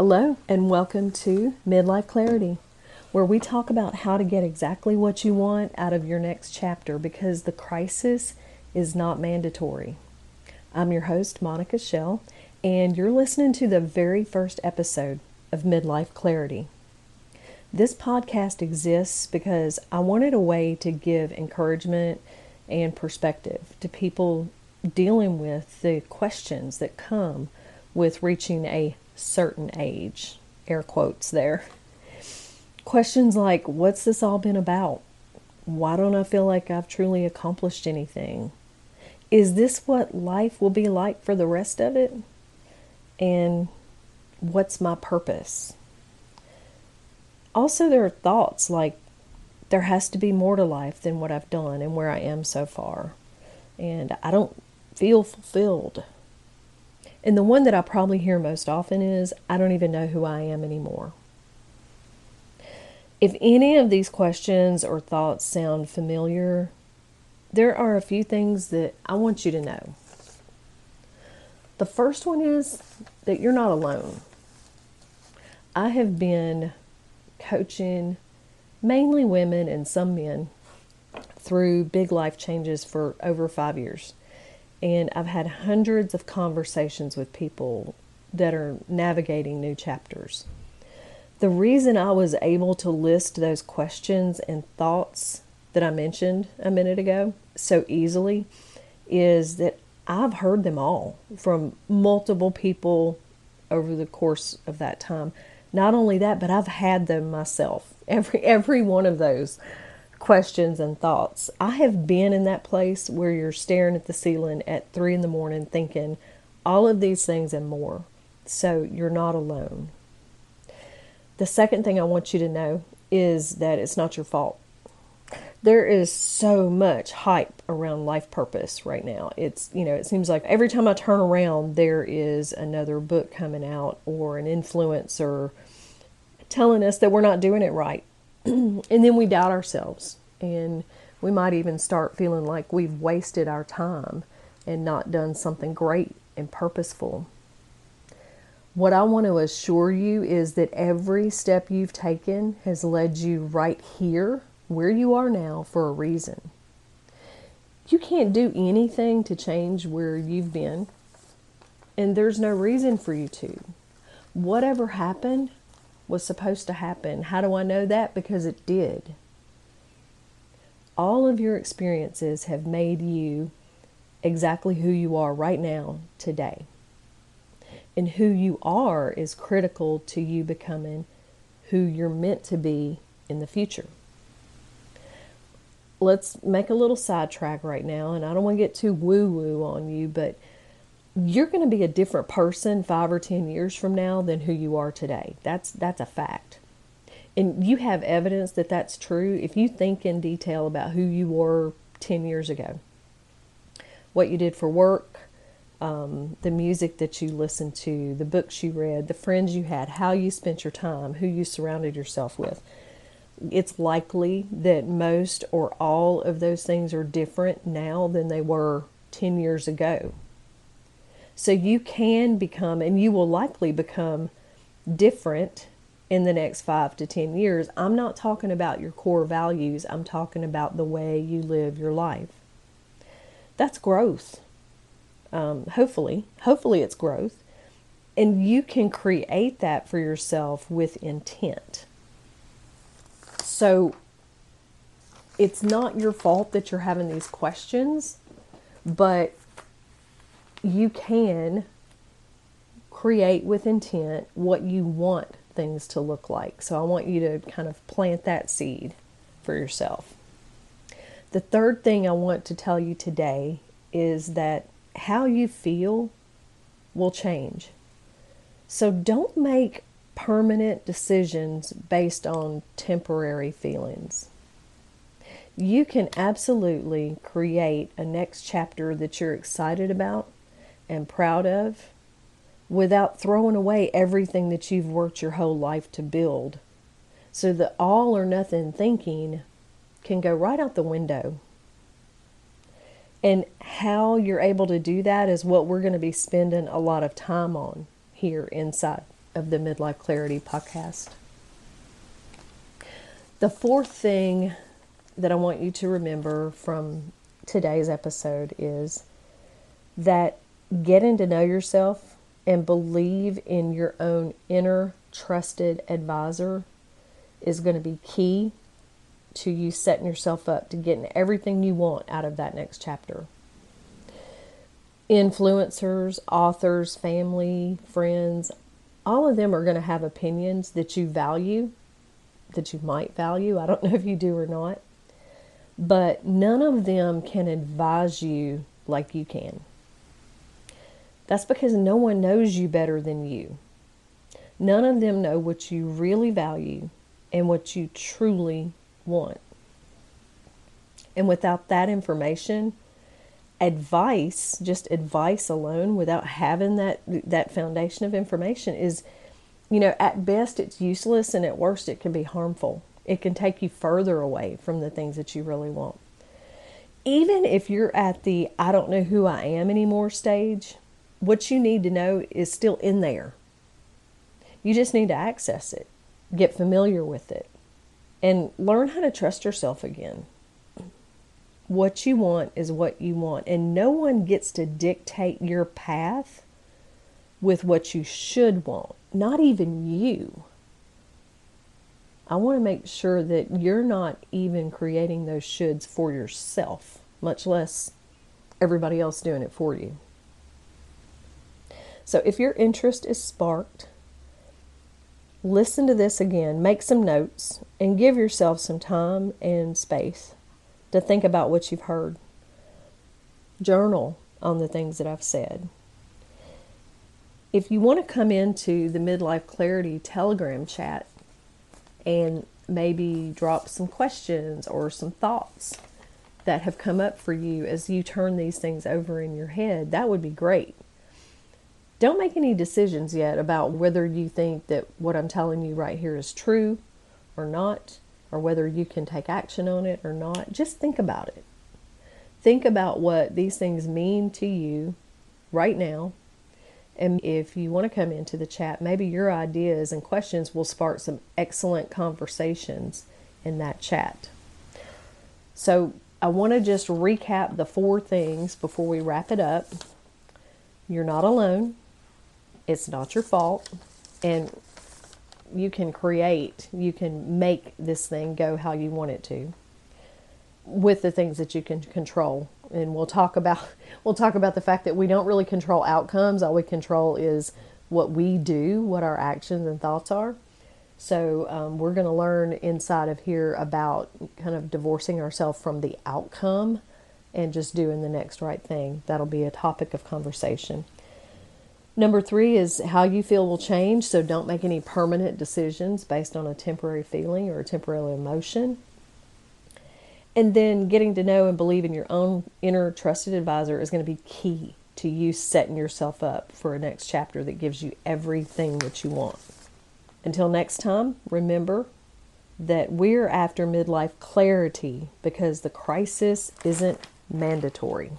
Hello, and welcome to Midlife Clarity, where we talk about how to get exactly what you want out of your next chapter because the crisis is not mandatory. I'm your host, Monica Shell, and you're listening to the very first episode of Midlife Clarity. This podcast exists because I wanted a way to give encouragement and perspective to people dealing with the questions that come with reaching a certain age. Air quotes there. Questions like What's this all been about? Why don't I feel like I've truly accomplished anything? Is this what life will be like for the rest of it? And what's my purpose? Also, there are thoughts like there has to be more to life than what I've done and where I am so far. And I don't feel fulfilled. And the one that I probably hear most often is I don't even know who I am anymore. If any of these questions or thoughts sound familiar, there are a few things that I want you to know. The first one is that you're not alone. I have been coaching mainly women and some men through big life changes for over five years. And I've had hundreds of conversations with people that are navigating new chapters. The reason I was able to list those questions and thoughts that I mentioned a minute ago so easily is that I've heard them all from multiple people over the course of that time. Not only that, but I've had them myself. Every every one of those questions and thoughts. I have been in that place where you're staring at the ceiling at three in the morning thinking all of these things and more. So you're not alone. The second thing I want you to know is that it's not your fault. There is so much hype around life purpose right now. It's, you know, it seems like every time I turn around, there is another book coming out or an influencer telling us that we're not doing it right. and then we doubt ourselves. And we might even start feeling like we've wasted our time and not done something great and purposeful. What I want to assure you is that every step you've taken has led you right here, where you are now, for a reason. You can't do anything to change where you've been, and there's no reason for you to. Whatever happened was supposed to happen. How do I know that? Because it did. All of your experiences have made you exactly who you are right now, today. And who you are is critical to you becoming who you're meant to be in the future. Let's make a little sidetrack right now, and I don't want to get too woo woo on you, but you're going to be a different person five or ten years from now than who you are today. That's that's a fact, and you have evidence that that's true if you think in detail about who you were ten years ago, what you did for work, um, the music that you listened to, the books you read, the friends you had, how you spent your time, who you surrounded yourself with. It's likely that most or all of those things are different now than they were 10 years ago. So you can become, and you will likely become different in the next five to 10 years. I'm not talking about your core values, I'm talking about the way you live your life. That's growth. Um, hopefully, hopefully, it's growth. And you can create that for yourself with intent. So it's not your fault that you're having these questions, but you can create with intent what you want things to look like. So I want you to kind of plant that seed for yourself. The third thing I want to tell you today is that how you feel will change. So don't make permanent decisions based on temporary feelings. You can absolutely create a next chapter that you're excited about and proud of without throwing away everything that you've worked your whole life to build. So the all or nothing thinking can go right out the window. And how you're able to do that is what we're going to be spending a lot of time on here inside of the Midlife Clarity podcast. The fourth thing that I want you to remember from today's episode is that getting to know yourself and believe in your own inner trusted advisor is going to be key to you setting yourself up to getting everything you want out of that next chapter. Influencers, authors, family, friends, all of them are going to have opinions that you value, that you might value. I don't know if you do or not. But none of them can advise you like you can. That's because no one knows you better than you. None of them know what you really value and what you truly want. And without that information, advice, just advice alone, without having that that foundation of information is, you know, at best it's useless and at worst it can be harmful. It can take you further away from the things that you really want. Even if you're at the I don't know who I am anymore stage, what you need to know is still in there. You just need to access it, get familiar with it, and learn how to trust yourself again. What you want is what you want, and no one gets to dictate your path with what you should want, not even you. I want to make sure that you're not even creating those shoulds for yourself, much less everybody else doing it for you. So if your interest is sparked, listen to this again, make some notes, and give yourself some time and space to think about what you've heard. Journal on the things that I've said. If you want to come into the Midlife Clarity Telegram chat and maybe drop some questions or some thoughts that have come up for you as you turn these things over in your head, that would be great. Don't make any decisions yet about whether you think that what I'm telling you right here is true or not, or whether you can take action on it or not. Just think about it. Think about what these things mean to you right now. And if you want to come into the chat, maybe your ideas and questions will spark some excellent conversations in that chat. So, I want to just recap the four things before we wrap it up. You're not alone. It's not your fault. And you can create, you can make this thing go how you want it to with the things that you can control. And we'll talk about we'll talk about the fact that we don't really control outcomes. All we control is what we do, what our actions and thoughts are. So um, we're going to learn inside of here about kind of divorcing ourselves from the outcome and just doing the next right thing. That'll be a topic of conversation. Number three is how you feel will change, so don't make any permanent decisions based on a temporary feeling or a temporary emotion. And then getting to know and believe in your own inner trusted advisor is going to be key to you setting yourself up for a next chapter that gives you everything that you want. Until next time, remember that we're after midlife clarity because the crisis isn't mandatory.